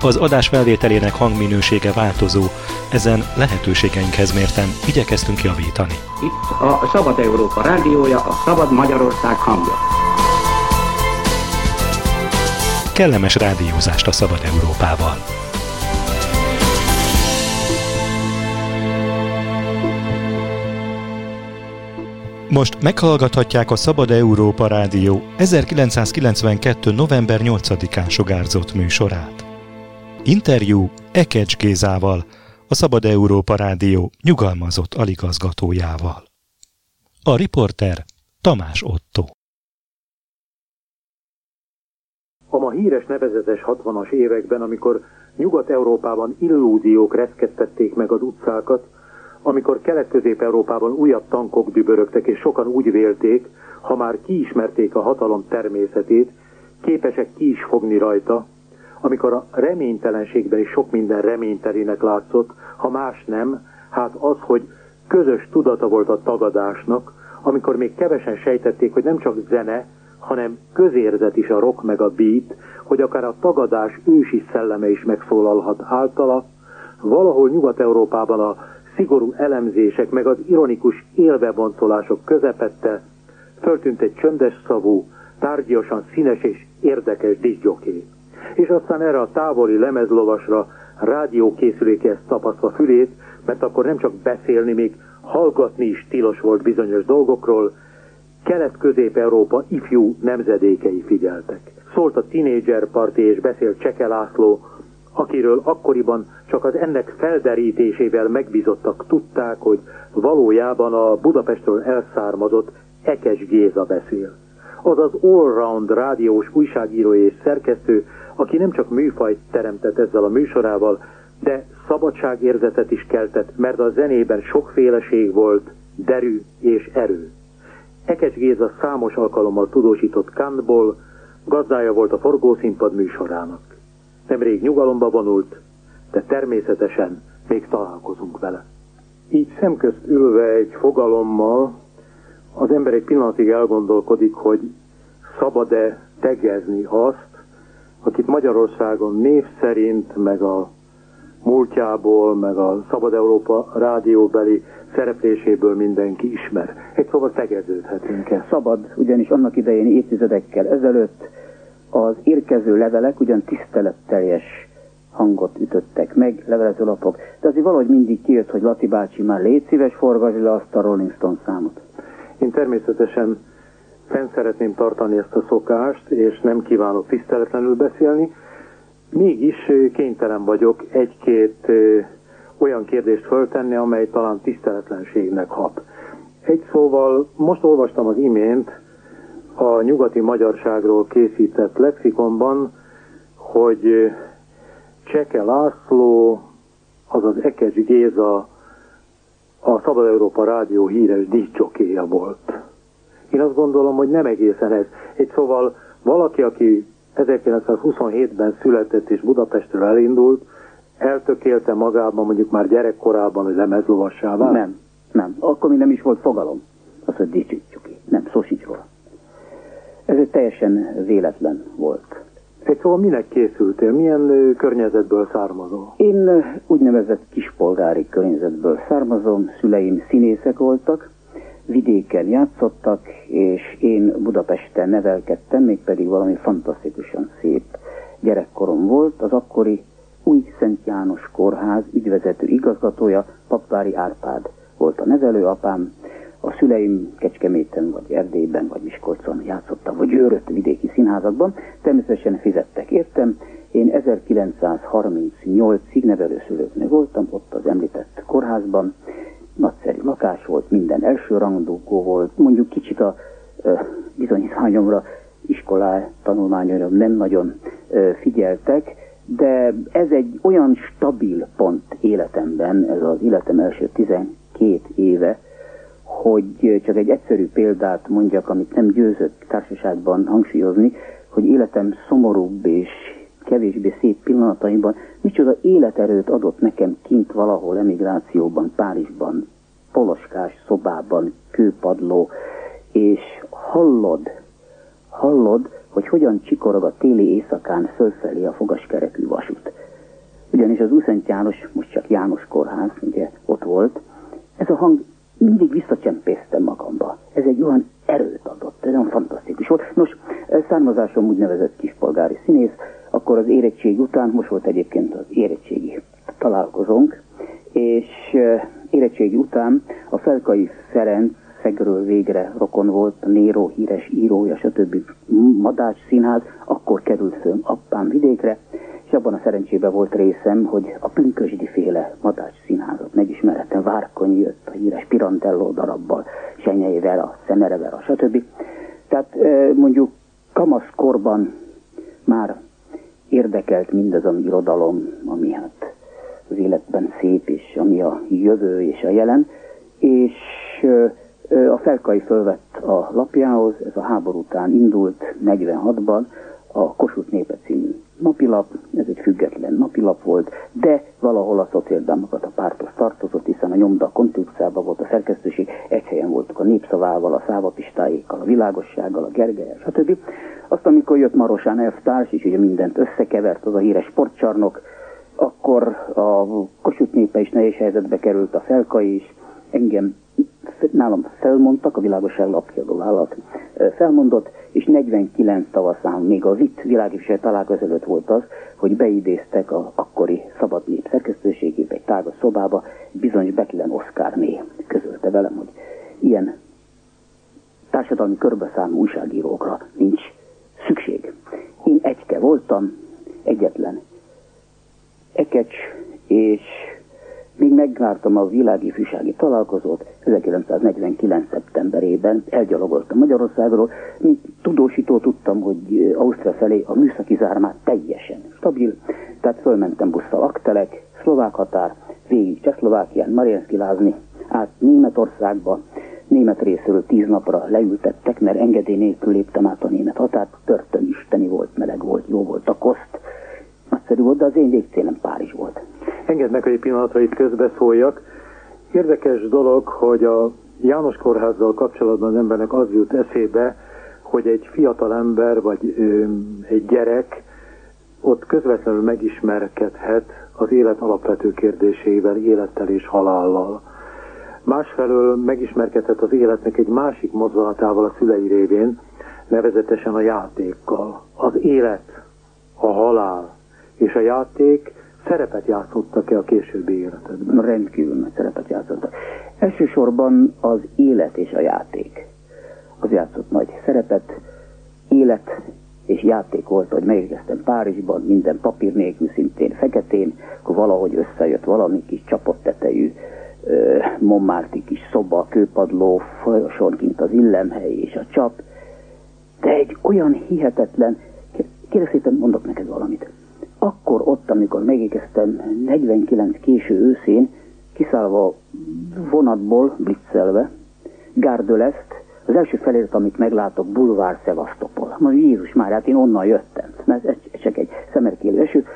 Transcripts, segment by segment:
Az adás felvételének hangminősége változó, ezen lehetőségeinkhez mérten igyekeztünk javítani. Itt a Szabad Európa rádiója, a Szabad Magyarország hangja. Kellemes rádiózást a Szabad Európával! Most meghallgathatják a Szabad Európa Rádió 1992. november 8-án sugárzott műsorát. Interjú Ekecs Gézával, a Szabad Európa Rádió nyugalmazott aligazgatójával. A riporter Tamás Otto. A ma híres nevezetes 60-as években, amikor Nyugat-Európában illúziók reszkettették meg az utcákat, amikor Kelet-Közép-Európában újabb tankok dübörögtek, és sokan úgy vélték, ha már kiismerték a hatalom természetét, képesek ki is fogni rajta, amikor a reménytelenségben is sok minden reménytelének látszott, ha más nem, hát az, hogy közös tudata volt a tagadásnak, amikor még kevesen sejtették, hogy nem csak zene, hanem közérzet is a rock meg a beat, hogy akár a tagadás ősi szelleme is megszólalhat általa, valahol Nyugat-Európában a szigorú elemzések meg az ironikus élveboncolások közepette föltűnt egy csöndes szavú, tárgyasan színes és érdekes disgyoké és aztán erre a távoli lemezlovasra rádiókészülékhez tapasztva fülét, mert akkor nem csak beszélni, még hallgatni is tilos volt bizonyos dolgokról, Kelet-Közép-Európa ifjú nemzedékei figyeltek. Szólt a Teenager Party és beszélt Cseke László, akiről akkoriban csak az ennek felderítésével megbízottak tudták, hogy valójában a Budapestről elszármazott Ekes Géza beszél. Az az all-round rádiós újságíró és szerkesztő, aki nem csak műfajt teremtett ezzel a műsorával, de szabadságérzetet is keltett, mert a zenében sokféleség volt, derű és erő. Ekecs Géza számos alkalommal tudósított Kantból, gazdája volt a forgószínpad műsorának. Nemrég nyugalomba vonult, de természetesen még találkozunk vele. Így szemközt ülve egy fogalommal az ember egy pillanatig elgondolkodik, hogy szabad-e tegezni azt, akit Magyarországon név szerint, meg a múltjából, meg a Szabad Európa rádióbeli szerepléséből mindenki ismer. Egy szóval tegeződhetünk -e. Szabad, ugyanis annak idején évtizedekkel ezelőtt az érkező levelek ugyan tiszteletteljes hangot ütöttek meg, levelezőlapok, de azért valahogy mindig kijött, hogy Lati bácsi már légy szíves, forgasd le azt a Rolling Stone számot. Én természetesen fenn szeretném tartani ezt a szokást, és nem kívánok tiszteletlenül beszélni, mégis kénytelen vagyok egy-két olyan kérdést föltenni, amely talán tiszteletlenségnek hat. Egy szóval, most olvastam az imént a nyugati magyarságról készített lexikonban, hogy Cseke László, azaz Ekes Géza a Szabad Európa Rádió híres díszcsokéja volt. Én azt gondolom, hogy nem egészen ez. Egy szóval valaki, aki 1927-ben született és Budapestről elindult, eltökélte magában mondjuk már gyerekkorában, hogy lemezlovassá vált? Nem, nem. Akkor még nem is volt fogalom. Az, hogy dicsítjuk ki. Nem, szó sincs róla. Ez egy teljesen véletlen volt. Egy szóval minek készültél? Milyen ö, környezetből származol? Én úgynevezett kispolgári környezetből származom, szüleim színészek voltak, vidéken játszottak, és én Budapesten nevelkedtem, mégpedig valami fantasztikusan szép gyerekkorom volt. Az akkori új Szent János Kórház ügyvezető igazgatója Papvári Árpád volt a nevelőapám. A szüleim Kecskeméten, vagy Erdélyben, vagy Miskolcon játszottak, vagy győrött vidéki színházakban. Természetesen fizettek értem. Én 1938-ig nevelőszülőknél voltam, ott az említett kórházban, nagyszerű lakás volt, minden első rangdókó volt, mondjuk kicsit a bizonyítványomra iskolá tanulmányomra nem nagyon figyeltek, de ez egy olyan stabil pont életemben, ez az életem első 12 éve, hogy csak egy egyszerű példát mondjak, amit nem győzött társaságban hangsúlyozni, hogy életem szomorúbb és kevésbé szép pillanataiban micsoda életerőt adott nekem kint valahol emigrációban, Párizsban, poloskás szobában, kőpadló, és hallod, hallod, hogy hogyan csikorog a téli éjszakán fölfelé a fogaskerekű vasút. Ugyanis az Uszent János, most csak János kórház, ugye ott volt, ez a hang mindig visszacsempésztem magamba. Ez egy olyan erőt adott, olyan fantasztikus volt. Nos, származásom úgynevezett kispolgári színész, akkor az érettség után, most volt egyébként az érettségi találkozónk, és érettségi után a Felkai Ferenc Szegről végre rokon volt, a Néró híres írója, stb. Madács színház, akkor került föl appám vidékre, és abban a szerencsében volt részem, hogy a pünkösdi féle Madács színházat megismerhettem. Várkony jött a híres Pirantello darabbal, Senyei Vera, Szemere Vera, stb. Tehát mondjuk kamaszkorban már érdekelt mindez a irodalom, ami hát az életben szép, és ami a jövő és a jelen, és a Felkai fölvett a lapjához, ez a háború után indult 46-ban, a Kossuth Népe című napilap, ez egy független napilap volt, de valahol a szociáldámokat a pártos tartozott, hiszen a nyomda a konstrukciában volt a szerkesztőség, egy helyen voltak a népszavával, a szávapistáékkal, a világossággal, a gergelyel, stb. Azt, amikor jött Marosán elvtárs, és ugye mindent összekevert, az a híres sportcsarnok, akkor a Kossuth népe is nehéz helyzetbe került, a Felkai is, engem nálam felmondtak, a világosság lapkiadó állat felmondott, és 49 tavaszán még a VIT világviselő találkozó előtt volt az, hogy beidéztek a akkori szabad nép szerkesztőségébe egy tágas szobába, bizonyos Betlen Oszkárné közölte velem, hogy ilyen társadalmi körbeszámú újságírókra nincs szükség. Én egyke voltam, egyetlen ekecs, és még megvártam a világi fűsági találkozót 1949. szeptemberében, elgyalogoltam Magyarországról, mint tudósító tudtam, hogy Ausztria felé a műszaki zármát teljesen stabil, tehát fölmentem busszal Aktelek, szlovák határ, végig Csehszlovákián, Marienszki lázni, át Németországba, német részéről tíz napra leültettek, mert engedély nélkül léptem át a német határt, törtön isteni volt, meleg volt, jó volt a koszt, nagyszerű volt, de az én végcélem Párizs volt. Engedd meg, hogy egy pillanatra itt közbeszóljak. Érdekes dolog, hogy a János kórházzal kapcsolatban az embernek az jut eszébe, hogy egy fiatal ember vagy ö, egy gyerek ott közvetlenül megismerkedhet az élet alapvető kérdéseivel, élettel és halállal. Másfelől megismerkedhet az életnek egy másik mozzanatával a szülei révén, nevezetesen a játékkal. Az élet, a halál és a játék szerepet játszottak-e a későbbi életedben? Rendkívül nagy szerepet játszottak. Elsősorban az élet és a játék. Az játszott nagy szerepet. Élet és játék volt, hogy megérkeztem Párizsban, minden papír nélkül, szintén feketén, akkor valahogy összejött valami kis csapott tetejű Montmartre kis szoba, kőpadló, folyosonként az illemhely és a csap, de egy olyan hihetetlen, kérlek szépen mondok neked valamit megérkeztem 49 késő őszén, kiszállva vonatból, blitzelve, Gárdöleszt, az első felirat, amit meglátok, Bulvár Szevasztopol. Mondja, Jézus már, hát én onnan jöttem. Ez, ez csak egy szemerkélő eső.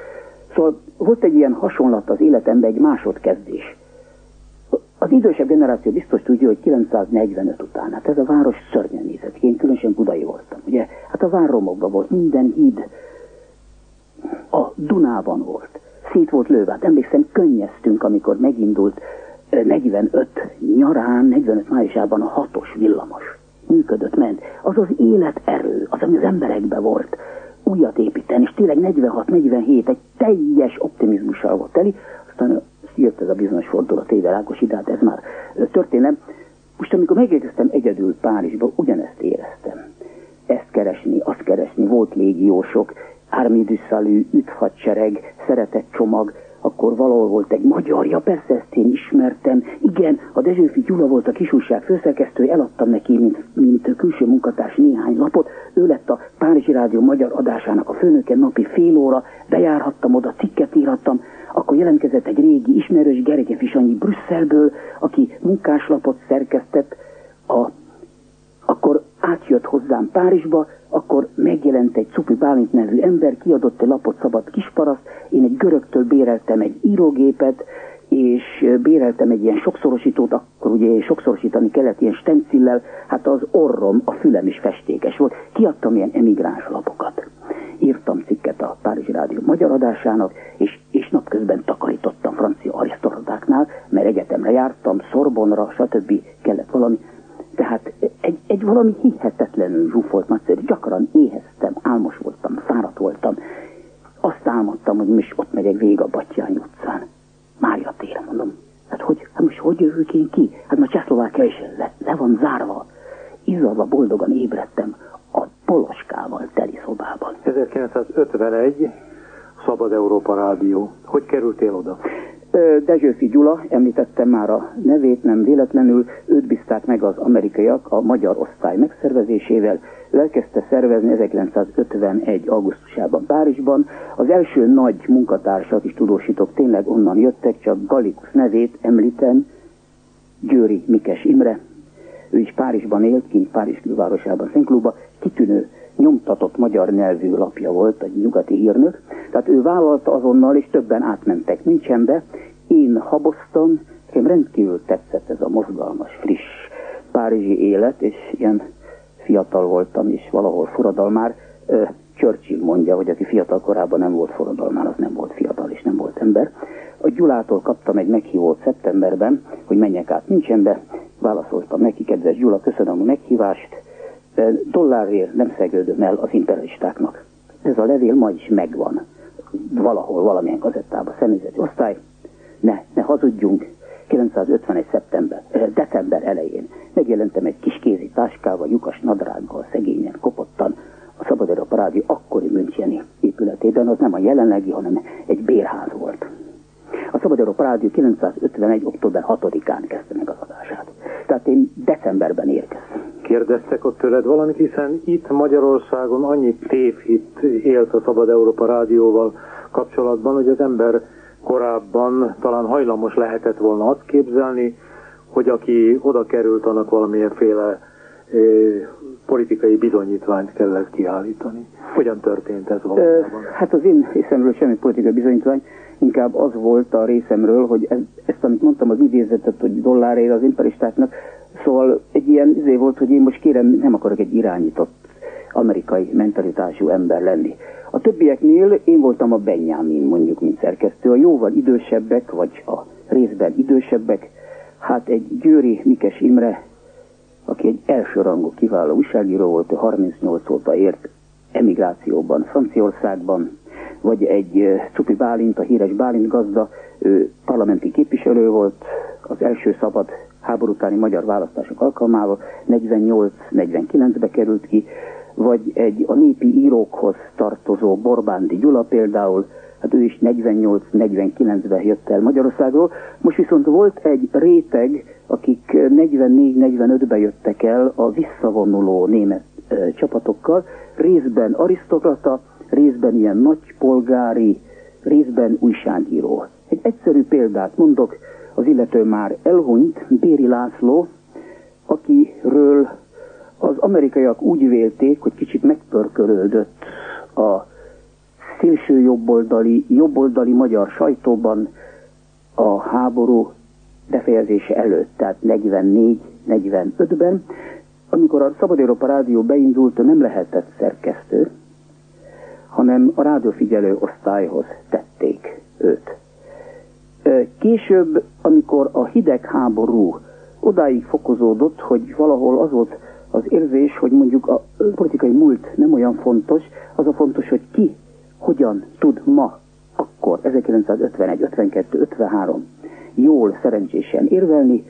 Szóval volt egy ilyen hasonlat az életemben, egy másodkezdés. Az idősebb generáció biztos tudja, hogy 945 után, hát ez a város szörnyen nézett Én különösen budai voltam, ugye? Hát a várromokban volt, minden híd a Dunában volt. Szét volt lőve. Hát emlékszem, könnyeztünk, amikor megindult 45 nyarán, 45 májusában a hatos villamos. Működött, ment. Az az életerő, az, ami az emberekben volt. Újat építeni, és tényleg 46-47 egy teljes optimizmussal volt teli. Aztán jött ez a bizonyos fordulat, éve Ákos ide, hát ez már történet. Most amikor megérkeztem egyedül Párizsba, ugyanezt éreztem. Ezt keresni, azt keresni, volt légiósok, Salut, üdvhadsereg, szeretett csomag, akkor valahol volt egy magyarja, persze ezt én ismertem. Igen, a Dezsőfi Gyula volt a kisúság főszerkesztője, eladtam neki, mint, mint külső munkatárs néhány lapot. Ő lett a Párizsi Rádió magyar adásának a főnöke, napi fél óra, bejárhattam oda, cikket írhattam. Akkor jelentkezett egy régi ismerős Gereke Fisanyi Brüsszelből, aki munkáslapot szerkesztett a akkor átjött hozzám Párizsba, akkor megjelent egy Cupi Bálint nevű ember, kiadott egy lapot szabad kisparaszt, én egy görögtől béreltem egy írógépet, és béreltem egy ilyen sokszorosítót, akkor ugye sokszorosítani kellett ilyen stencillel, hát az orrom, a fülem is festékes volt. Kiadtam ilyen emigráns lapokat. Írtam cikket a Párizsi Rádió magyar adásának, és, és napközben takarítottam francia arisztokratáknál, mert egyetemre jártam, Szorbonra, stb. kellett valami. Tehát egy, egy valami hihetetlenül zsúfolt nagyszerű, gyakran éheztem, álmos voltam, fáradt voltam. Azt álmodtam, hogy most ott megyek végig a Batyány utcán. Mária tér, mondom. Hát hogy, hát most hogy jövök én ki? Hát ma Csehszlovákia is le, le van zárva. Izzadva boldogan ébredtem a poloskával teli szobában. 1951, Szabad Európa Rádió. Hogy kerültél oda? Dezsőfi Gyula, említettem már a nevét, nem véletlenül, bízták meg az amerikaiak a magyar osztály megszervezésével, elkezdte szervezni 1951. augusztusában Párizsban. Az első nagy munkatársak is tudósítok tényleg onnan jöttek, csak Galikus nevét említem, Győri Mikes Imre, ő is Párizsban élt, kint Párizs külvárosában, Szenklúba, kitűnő nyomtatott magyar nyelvű lapja volt, egy nyugati írnök, tehát ő vállalta azonnal, és többen átmentek Münchenbe. Én haboztam, nekem rendkívül tetszett ez a mozgalmas, friss párizsi élet, és ilyen fiatal voltam, és valahol forradalmár. Churchill mondja, hogy aki fiatal korában nem volt forradalmár, az nem volt fiatal, és nem volt ember. A Gyulától kaptam egy meghívót szeptemberben, hogy menjek át Münchenbe. Válaszoltam neki, kedves Gyula, köszönöm a meghívást, dollárért nem szegődöm el az imperialistáknak. Ez a levél ma is megvan. Valahol, valamilyen gazettában, személyzeti osztály. Ne, ne hazudjunk. 951. szeptember, december elején megjelentem egy kis kézi táskával, lyukas nadrággal, szegényen, kopottan, a Szabad Európa Rádió akkori Müncheni épületében, az nem a jelenlegi, hanem egy bérház volt. A Szabad Európa Rádió 951. október 6-án kezdte meg az adását. Tehát én decemberben érkeztem. Kérdeztek ott tőled valamit, hiszen itt Magyarországon annyi tévhit élt a Szabad Európa Rádióval kapcsolatban, hogy az ember korábban talán hajlamos lehetett volna azt képzelni, hogy aki oda került, annak valamilyenféle politikai bizonyítványt kellett kiállítani. Hogyan történt ez valójában? Hát az én részemről semmi politikai bizonyítvány, inkább az volt a részemről, hogy ez, ezt, amit mondtam, az idézetet, hogy dollárért az imperistáknak, szóval egy ilyen izé volt, hogy én most kérem, nem akarok egy irányított amerikai mentalitású ember lenni. A többieknél én voltam a Benjamin, mondjuk, mint szerkesztő, a jóval idősebbek, vagy a részben idősebbek, hát egy Győri Mikes Imre, aki egy elsőrangú kiváló újságíró volt, ő 38 óta ért emigrációban, Franciaországban, vagy egy Cupi Bálint, a híres Bálint gazda, ő parlamenti képviselő volt, az első szabad háború utáni magyar választások alkalmával, 48-49-be került ki, vagy egy a népi írókhoz tartozó Borbándi Gyula például, hát ő is 48-49-ben jött el Magyarországról. Most viszont volt egy réteg, akik 44-45-ben jöttek el a visszavonuló német e, csapatokkal, részben arisztokrata, részben ilyen nagypolgári, részben újságíró. Egy egyszerű példát mondok, az illető már elhunyt, Béri László, akiről az amerikaiak úgy vélték, hogy kicsit megpörkölődött a szélső jobboldali, jobboldali magyar sajtóban a háború befejezése előtt, tehát 44-45-ben, amikor a Szabad Európa Rádió beindult, nem lehetett szerkesztő, hanem a rádiófigyelő osztályhoz tették őt. Később, amikor a hidegháború odáig fokozódott, hogy valahol az volt az érzés, hogy mondjuk a politikai múlt nem olyan fontos, az a fontos, hogy ki hogyan tud ma, akkor 1951, 52, 53 jól, szerencsésen érvelni,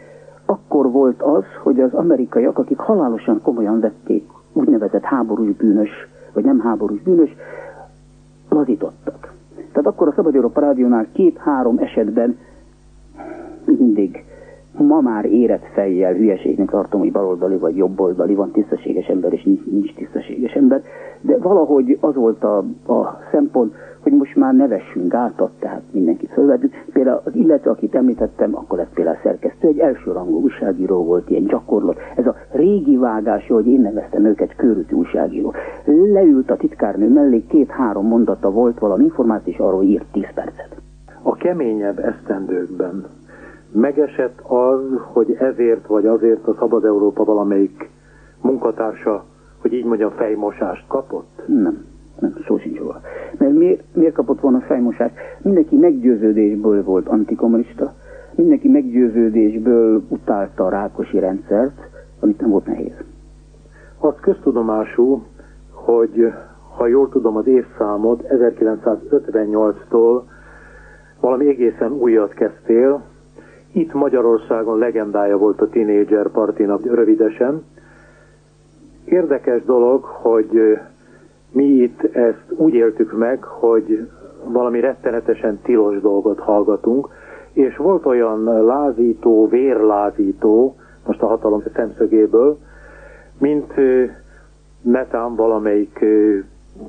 akkor volt az, hogy az amerikaiak, akik halálosan komolyan vették úgynevezett háborús bűnös, vagy nem háborús bűnös, lazítottak. Tehát akkor a Szabad Európa Rádiónál két-három esetben mindig ma már érett fejjel hülyeségnek tartom, hogy baloldali vagy jobboldali, van tisztességes ember és nincs, nincs tisztességes ember, de valahogy az volt a, a szempont, hogy most már nevessünk gátat, tehát mindenkit fölvettük. Például az illető, akit említettem, akkor lett például szerkesztő, egy elsőrangú újságíró volt, ilyen gyakorlat. Ez a régi vágás, hogy én neveztem őket körüti újságíró. Leült a titkárnő mellé, két-három mondata volt valami információ, és arról írt tíz percet. A keményebb esztendőkben megesett az, hogy ezért vagy azért a Szabad Európa valamelyik munkatársa, hogy így mondjam, fejmosást kapott? Nem, nem, szó sincs róla. Mert miért, miért kapott volna fejmosást? Mindenki meggyőződésből volt antikommunista, mindenki meggyőződésből utálta a rákosi rendszert, amit nem volt nehéz. Az köztudomású, hogy ha jól tudom az évszámot, 1958-tól valami egészen újat kezdtél, itt Magyarországon legendája volt a Teenager Partinak rövidesen. Érdekes dolog, hogy mi itt ezt úgy éltük meg, hogy valami rettenetesen tilos dolgot hallgatunk, és volt olyan lázító, vérlázító, most a hatalom szemszögéből, mint netán valamelyik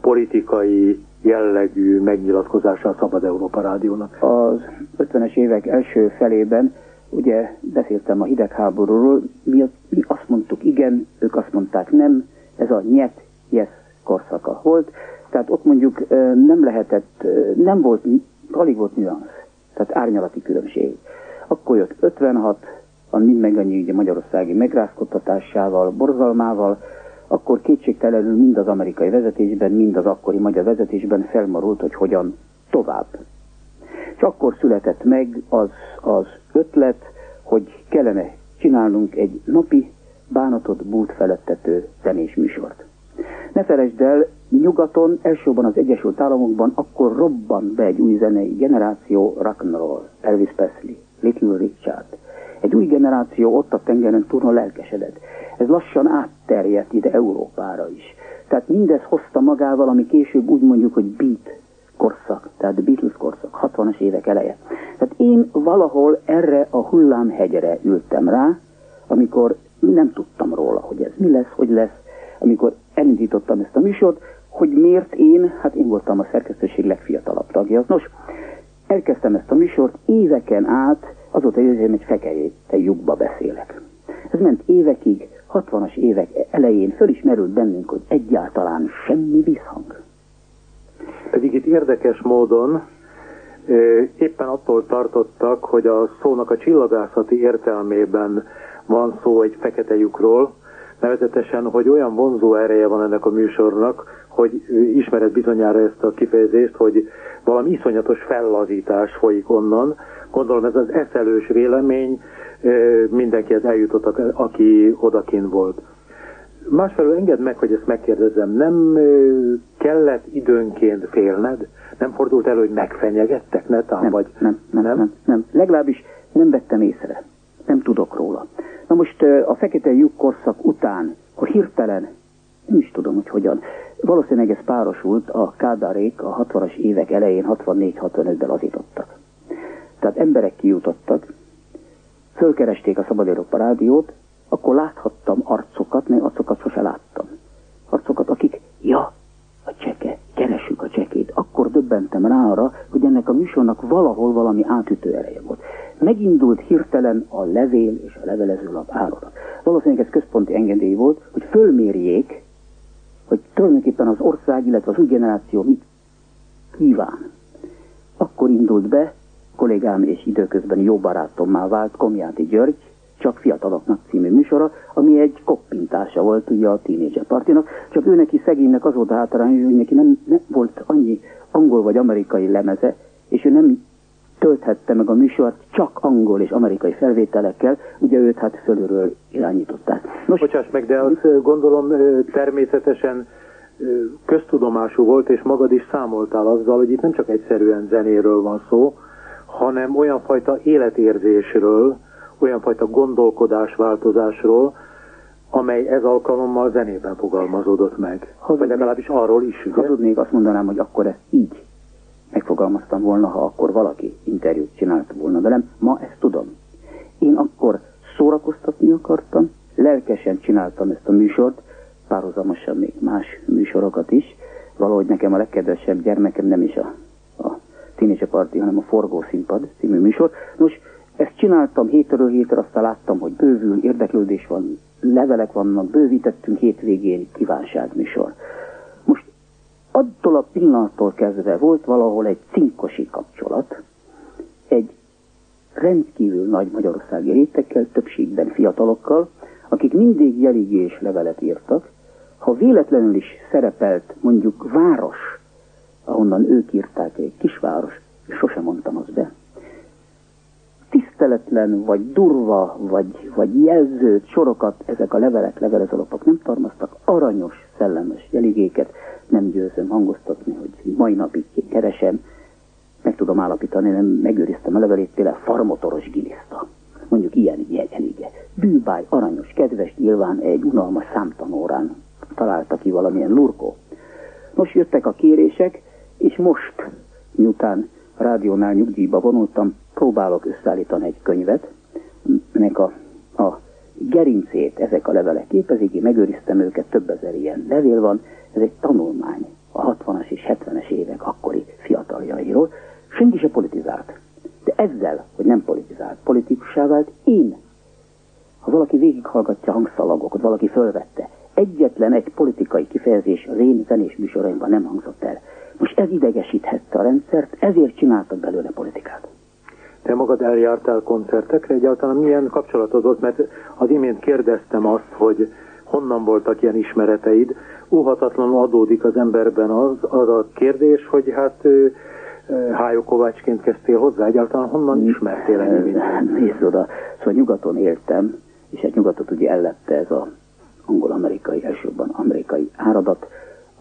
politikai jellegű megnyilatkozása a Szabad Európa Rádiónak. Az 50-es évek első felében ugye beszéltem a hidegháborúról, mi, mi azt mondtuk igen, ők azt mondták nem, ez a nyet, yes korszaka volt, tehát ott mondjuk nem lehetett, nem volt, alig volt nüansz, tehát árnyalati különbség. Akkor jött 56, a mind meg annyi ugye magyarországi megrázkodtatásával, borzalmával, akkor kétségtelenül mind az amerikai vezetésben, mind az akkori magyar vezetésben felmarult, hogy hogyan tovább. És akkor született meg az, az ötlet, hogy kellene csinálnunk egy napi bánatot bút felettető zenés műsort. Ne felejtsd el, nyugaton, elsősorban az Egyesült Államokban akkor robban be egy új zenei generáció, rock'n'roll, Elvis Presley, Little Richard. Egy új generáció ott a tengeren túlra lelkesedett. Ez lassan átterjedt ide Európára is. Tehát mindez hozta magával, ami később úgy mondjuk, hogy beat korszak, tehát Beatles korszak, 60-as évek eleje. Tehát én valahol erre a hullámhegyre ültem rá, amikor nem tudtam róla, hogy ez mi lesz, hogy lesz, amikor elindítottam ezt a műsort, hogy miért én, hát én voltam a szerkesztőség legfiatalabb tagja. Nos, elkezdtem ezt a műsort, éveken át azóta érzem, hogy fekete lyukba beszélek. Ez ment évekig, 60-as évek elején fölismerült bennünk, hogy egyáltalán semmi visszhang. Pedig itt érdekes módon éppen attól tartottak, hogy a szónak a csillagászati értelmében van szó egy fekete lyukról, nevezetesen, hogy olyan vonzó ereje van ennek a műsornak, hogy ismered bizonyára ezt a kifejezést, hogy valami iszonyatos fellazítás folyik onnan. Gondolom ez az eszelős vélemény mindenkihez eljutott, aki odakin volt. Másfelől engedd meg, hogy ezt megkérdezem, nem kellett időnként félned? Nem fordult elő, hogy megfenyegettek netán, nem, vagy nem, nem, nem, nem, nem. Legalábbis nem vettem észre. Nem tudok róla. Na most a fekete lyuk korszak után, hogy hirtelen, nem is tudom, hogy hogyan, valószínűleg ez párosult, a kádárék a 60-as évek elején 64-65-ben lazítottak. Tehát emberek kijutottak, fölkeresték a Szabad Európa rádiót, akkor láthattam arcokat, mert arcokat sose láttam. Arcokat, akik, ja, a cseke, keresünk a csekét. Akkor döbbentem rá arra, hogy ennek a műsornak valahol valami átütő ereje volt. Megindult hirtelen a levél és a levelezőlap áradat. Valószínűleg ez központi engedély volt, hogy fölmérjék, hogy tulajdonképpen az ország, illetve az új generáció mit kíván. Akkor indult be, kollégám és időközben jó barátommá vált Komjáti György, csak fiataloknak című műsora, ami egy koppintása volt ugye a Teenager Partinak, csak ő neki szegénynek az volt hátrány, hogy neki nem, nem volt annyi angol vagy amerikai lemeze, és ő nem tölthette meg a műsort csak angol és amerikai felvételekkel, ugye őt hát fölülről irányították. Nos, Bocsáss meg, de azt gondolom természetesen köztudomású volt, és magad is számoltál azzal, hogy itt nem csak egyszerűen zenéről van szó, hanem olyan fajta életérzésről, olyan fajta gondolkodásváltozásról, amely ez alkalommal zenében fogalmazódott meg. Hazudnék, vagy legalábbis arról is. Ugye? Hazudnék, azt mondanám, hogy akkor ez így megfogalmaztam volna, ha akkor valaki interjút csinált volna velem. Ma ezt tudom. Én akkor szórakoztatni akartam, lelkesen csináltam ezt a műsort, párhuzamosan még más műsorokat is. Valahogy nekem a legkedvesebb gyermekem nem is a, Teenage Party, hanem a Forgószínpad című műsor. Nos, ezt csináltam hétről hétre, aztán láttam, hogy bővül, érdeklődés van, levelek vannak, bővítettünk hétvégén kívánságműsor. Most attól a pillanattól kezdve volt valahol egy cinkosi kapcsolat, egy rendkívül nagy magyarországi rétekkel, többségben fiatalokkal, akik mindig jeligés levelet írtak, ha véletlenül is szerepelt mondjuk város, ahonnan ők írták egy kisváros, és sosem mondtam azt be, tiszteletlen, vagy durva, vagy, vagy jelzőt, sorokat ezek a levelek, levelezalapok nem tarmaztak, aranyos, szellemes jeligéket, nem győzöm hangoztatni, hogy mai napig keresem, meg tudom állapítani, nem megőriztem a levelét, például farmotoros giliszta. Mondjuk ilyen jelige. Bűbáj, aranyos, kedves, nyilván egy unalmas számtanórán találta ki valamilyen lurkó. Most jöttek a kérések, és most, miután rádiónál nyugdíjba vonultam, próbálok összeállítani egy könyvet, ennek a, a gerincét ezek a levelek képezik, én megőriztem őket, több ezer ilyen levél van, ez egy tanulmány a 60-as és 70-es évek akkori fiataljairól, senki se politizált. De ezzel, hogy nem politizált, politikussá vált, én, ha valaki végighallgatja hangszalagokat, valaki fölvette, egyetlen egy politikai kifejezés az én zenés műsoraimban nem hangzott el. Most ez idegesíthette a rendszert, ezért csináltak belőle politikát. Te magad eljártál koncertekre, egyáltalán milyen kapcsolatod volt, mert az imént kérdeztem azt, hogy honnan voltak ilyen ismereteid, óhatatlanul adódik az emberben az, az a kérdés, hogy hát Hájó Kovácsként kezdtél hozzá, egyáltalán honnan ismertél ennyi Nézd oda, szóval nyugaton éltem, és egy nyugatot ugye ellepte ez a angol-amerikai, elsőbben amerikai áradat.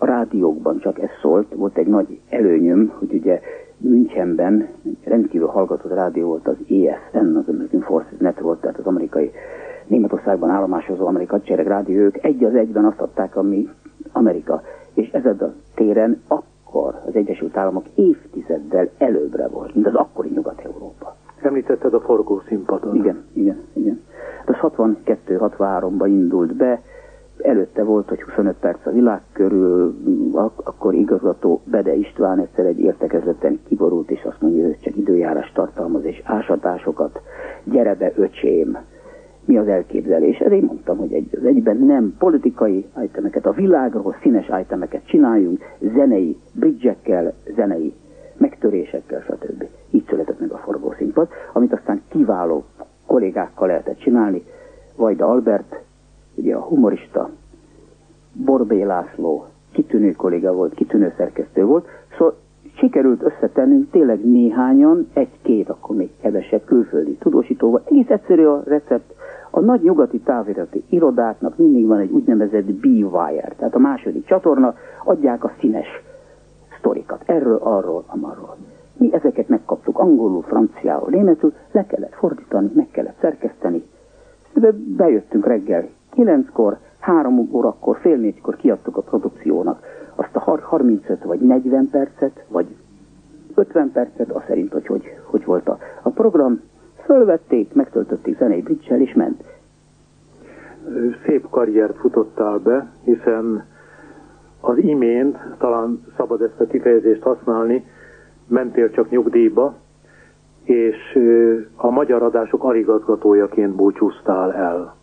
A rádiókban csak ez szólt, volt egy nagy előnyöm, hogy ugye Münchenben rendkívül hallgatott rádió volt az ESN, az American Forces Network, tehát az amerikai Németországban állomásozó amerikai hadsereg rádió, ők egy az egyben azt adták, ami Amerika. És ezen a téren akkor az Egyesült Államok évtizeddel előbbre volt, mint az akkori Nyugat-Európa. Említetted a forgószínpadon. Igen, igen, igen. Ez 62-63-ban indult be, előtte volt, hogy 25 perc a világ körül, akkor igazgató Bede István egyszer egy értekezleten kiborult, és azt mondja, hogy ez csak időjárás tartalmaz, és ásatásokat, gyere be öcsém, mi az elképzelés. Ezért én mondtam, hogy egy az egyben nem politikai itemeket, a világról színes itemeket csináljunk, zenei, bridgekkel, zenei megtörésekkel, stb. Így született meg a forgószínpad, amit aztán kiváló kollégákkal lehetett csinálni. Vajda Albert, ugye a humorista, Borbé László, kitűnő kolléga volt, kitűnő szerkesztő volt, szóval sikerült összetennünk tényleg néhányan, egy-két, akkor még kevesebb külföldi tudósítóval. Egész egyszerű a recept. A nagy nyugati távirati irodáknak mindig van egy úgynevezett B-wire, tehát a második csatorna, adják a színes sztorikat. Erről, arról, amarról. Mi ezeket megkaptuk angolul, franciául, németül, le kellett fordítani, meg kellett szerkeszteni. Bejöttünk reggel kilenckor, három órakor, fél négykor kiadtuk a produkciónak azt a 35 vagy 40 percet, vagy 50 percet, az szerint, hogy hogy, hogy volt a, a program. Fölvették, megtöltötték zenei bridge és ment. Szép karriert futottál be, hiszen az imént, talán szabad ezt a kifejezést használni, mentél csak nyugdíjba, és a magyar adások aligazgatójaként búcsúztál el.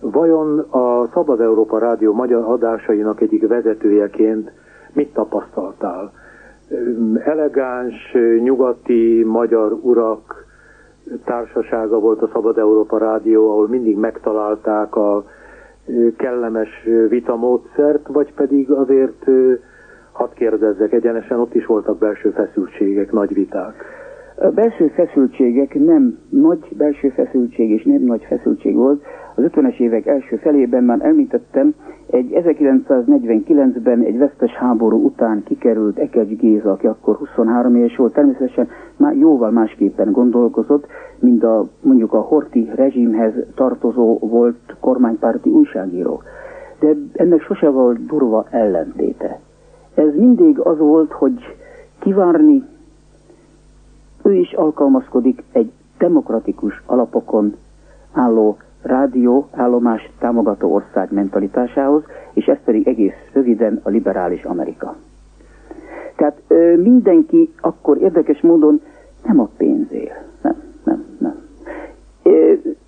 Vajon a Szabad Európa Rádió magyar adásainak egyik vezetőjeként mit tapasztaltál? Elegáns, nyugati, magyar urak társasága volt a Szabad Európa Rádió, ahol mindig megtalálták a kellemes vitamódszert, vagy pedig azért, hadd kérdezzek egyenesen, ott is voltak belső feszültségek, nagy viták. A belső feszültségek nem nagy belső feszültség és nem nagy feszültség volt, az 50-es évek első felében már említettem, egy 1949-ben egy vesztes háború után kikerült Ekegy Géza, aki akkor 23 éves volt, természetesen már jóval másképpen gondolkozott, mint a mondjuk a Horti rezsimhez tartozó volt kormánypárti újságíró. De ennek sose volt durva ellentéte. Ez mindig az volt, hogy kivárni. Ő is alkalmazkodik egy demokratikus alapokon álló rádió állomás támogató ország mentalitásához, és ez pedig egész röviden a liberális Amerika. Tehát ö, mindenki akkor érdekes módon nem a pénzért, nem, nem, nem.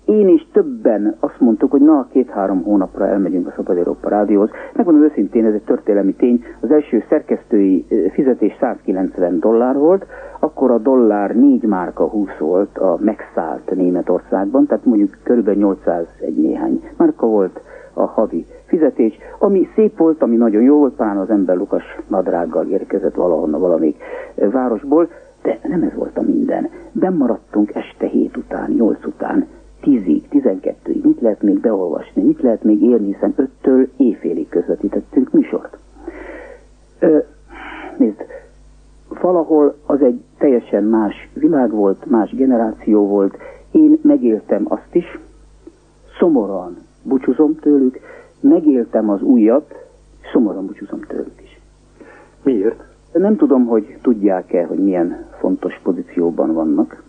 Én is többen azt mondtuk, hogy na, két-három hónapra elmegyünk a Szabad Európa Rádióhoz. Megmondom őszintén, ez egy történelmi tény. Az első szerkesztői fizetés 190 dollár volt, akkor a dollár 4 márka 20 volt a megszállt Németországban, tehát mondjuk körülbelül 801 néhány márka volt a havi fizetés, ami szép volt, ami nagyon jó volt, talán az ember Lukas nadrággal érkezett valahonnan valamelyik városból, de nem ez volt a minden. Bemaradtunk este hét után, nyolc után, tízig, tizenkettőig, mit lehet még beolvasni, mit lehet még érni, hiszen öttől éjfélig közvetítettünk műsort. Ö, nézd, valahol az egy teljesen más világ volt, más generáció volt. Én megéltem azt is, szomorúan búcsúzom tőlük, megéltem az újat, szomorúan búcsúzom tőlük is. Miért? Nem tudom, hogy tudják-e, hogy milyen fontos pozícióban vannak,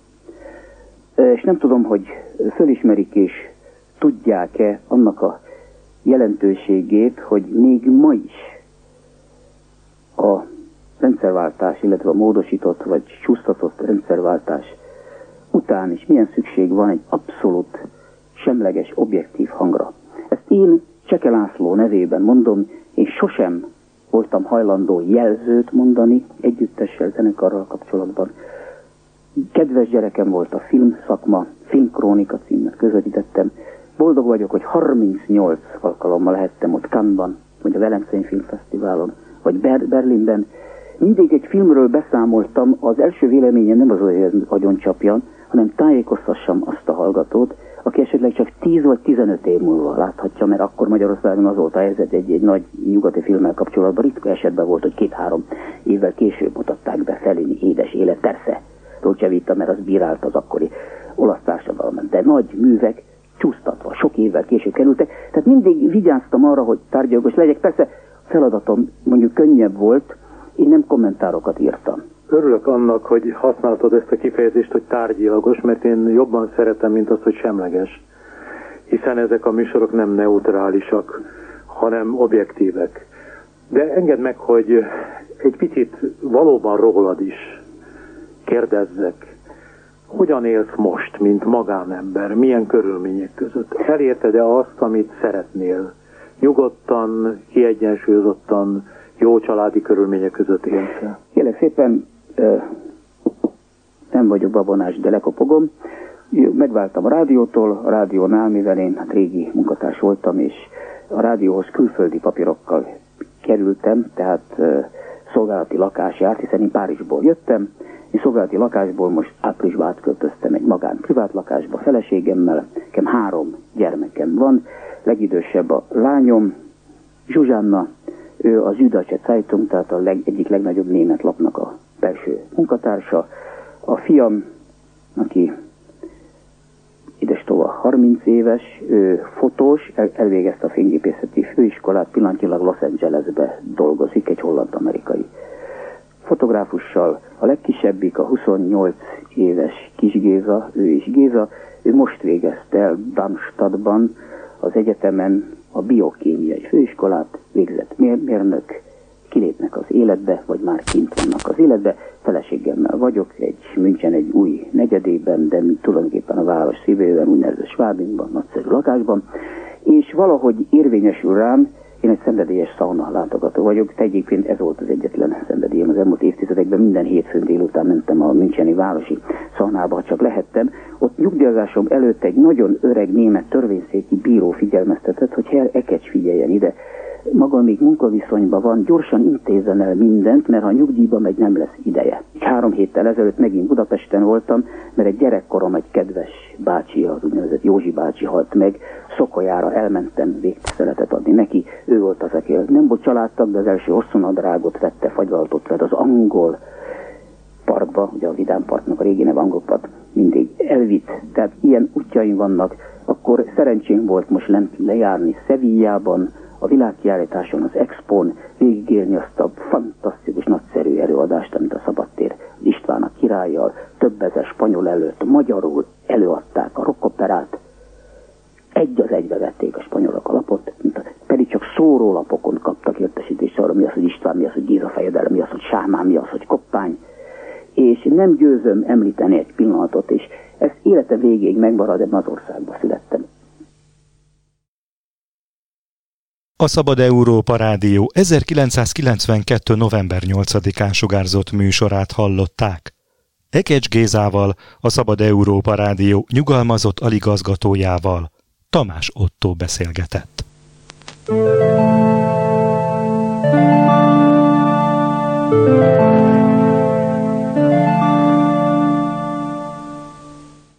és nem tudom, hogy fölismerik és tudják-e annak a jelentőségét, hogy még ma is a rendszerváltás, illetve a módosított vagy csúsztatott rendszerváltás után is milyen szükség van egy abszolút semleges, objektív hangra. Ezt én Cseke László nevében mondom, és sosem voltam hajlandó jelzőt mondani együttessel, zenekarral kapcsolatban. Kedves gyerekem volt a filmszakma, filmkrónika címmel közvetítettem. Boldog vagyok, hogy 38 alkalommal lehettem ott Cannes-ban, vagy a Velencei Filmfesztiválon, vagy Ber Berlinben. Mindig egy filmről beszámoltam, az első véleményem nem az, hogy agyon csapjan, hanem tájékoztassam azt a hallgatót, aki esetleg csak 10 vagy 15 év múlva láthatja, mert akkor Magyarországon az volt a helyzet egy, egy nagy nyugati filmmel kapcsolatban, ritka esetben volt, hogy két-három évvel később mutatták be Fellini édes élet, persze, Dolce Vita, mert az bírált az akkori olasz társadalmat, de nagy művek csúsztatva, sok évvel később kerültek, tehát mindig vigyáztam arra, hogy tárgyalagos legyek, persze feladatom mondjuk könnyebb volt, én nem kommentárokat írtam Örülök annak, hogy használtad ezt a kifejezést, hogy tárgyilagos, mert én jobban szeretem, mint azt, hogy semleges. Hiszen ezek a műsorok nem neutrálisak, hanem objektívek. De engedd meg, hogy egy picit valóban rólad is kérdezzek. Hogyan élsz most, mint magánember? Milyen körülmények között? Elérted-e azt, amit szeretnél? Nyugodtan, kiegyensúlyozottan, jó családi körülmények között élsz Kérlek szépen, nem vagyok babonás, de lekopogom. Megváltam a rádiótól, a rádiónál, mivel én hát régi munkatárs voltam, és a rádióhoz külföldi papírokkal kerültem, tehát szolgálati lakás járt, hiszen én Párizsból jöttem, én szolgálati lakásból most áprilisban átköltöztem egy magán privát lakásba feleségemmel, nekem három gyermekem van, legidősebb a lányom, Zsuzsanna, ő az Süddeutsche Zeitung, tehát a leg, egyik legnagyobb német lapnak a belső munkatársa. A fiam, aki tova 30 éves, ő fotós, el, elvégezte a fénygépészeti főiskolát, pillanatilag Los Angelesbe dolgozik, egy holland-amerikai fotográfussal. A legkisebbik a 28 éves kis Géza, ő is Géza, ő most végezte el Darmstadtban, az egyetemen a biokémiai főiskolát, végzett mérnök, kilépnek az életbe, vagy már kint vannak az életbe. Feleségemmel vagyok, egy München egy új negyedében, de mi tulajdonképpen a város szívében, úgynevezett Schwabingban, nagyszerű lakásban, és valahogy érvényesül rám, én egy szenvedélyes szauna látogató vagyok, egyébként ez volt az egyetlen szenvedélyem az elmúlt évtizedekben. Minden hétfőn délután mentem a Müncheni városi szaunába, csak lehettem. Ott nyugdíjazásom előtt egy nagyon öreg német törvényszéki bíró figyelmeztetett, hogy Herr Ekecs figyeljen ide maga még munkaviszonyban van, gyorsan intézen el mindent, mert ha nyugdíjba megy, nem lesz ideje. Három héttel ezelőtt megint Budapesten voltam, mert egy gyerekkorom egy kedves bácsi, az úgynevezett Józsi bácsi halt meg, Szokolyára elmentem végtiszteletet adni neki, ő volt az, aki nem volt családtag, de az első oszonadrágot vette, fagylaltot vett az angol parkba, ugye a Vidám Parknak a régi neve mindig elvitt. Tehát ilyen útjaim vannak, akkor szerencsém volt most lent lejárni Szevijában, a világkiállításon, az Expon végigélni azt a fantasztikus, nagyszerű előadást, amit a Szabad királlyal több ezer spanyol előtt magyarul előadták a rockoperát, egy az egybe vették a spanyolok alapot, mint a, pedig csak szórólapokon kaptak értesítést arra, mi az, hogy István, mi az, hogy Géza fejedelem, mi az, hogy Sámán, mi az, hogy Koppány. És nem győzöm említeni egy pillanatot, és ez élete végéig megmarad, ebben az országban születtem. A Szabad Európa Rádió 1992. november 8-án sugárzott műsorát hallották. Ekecs Gézával, a Szabad Európa Rádió nyugalmazott aligazgatójával, Tamás Otto beszélgetett.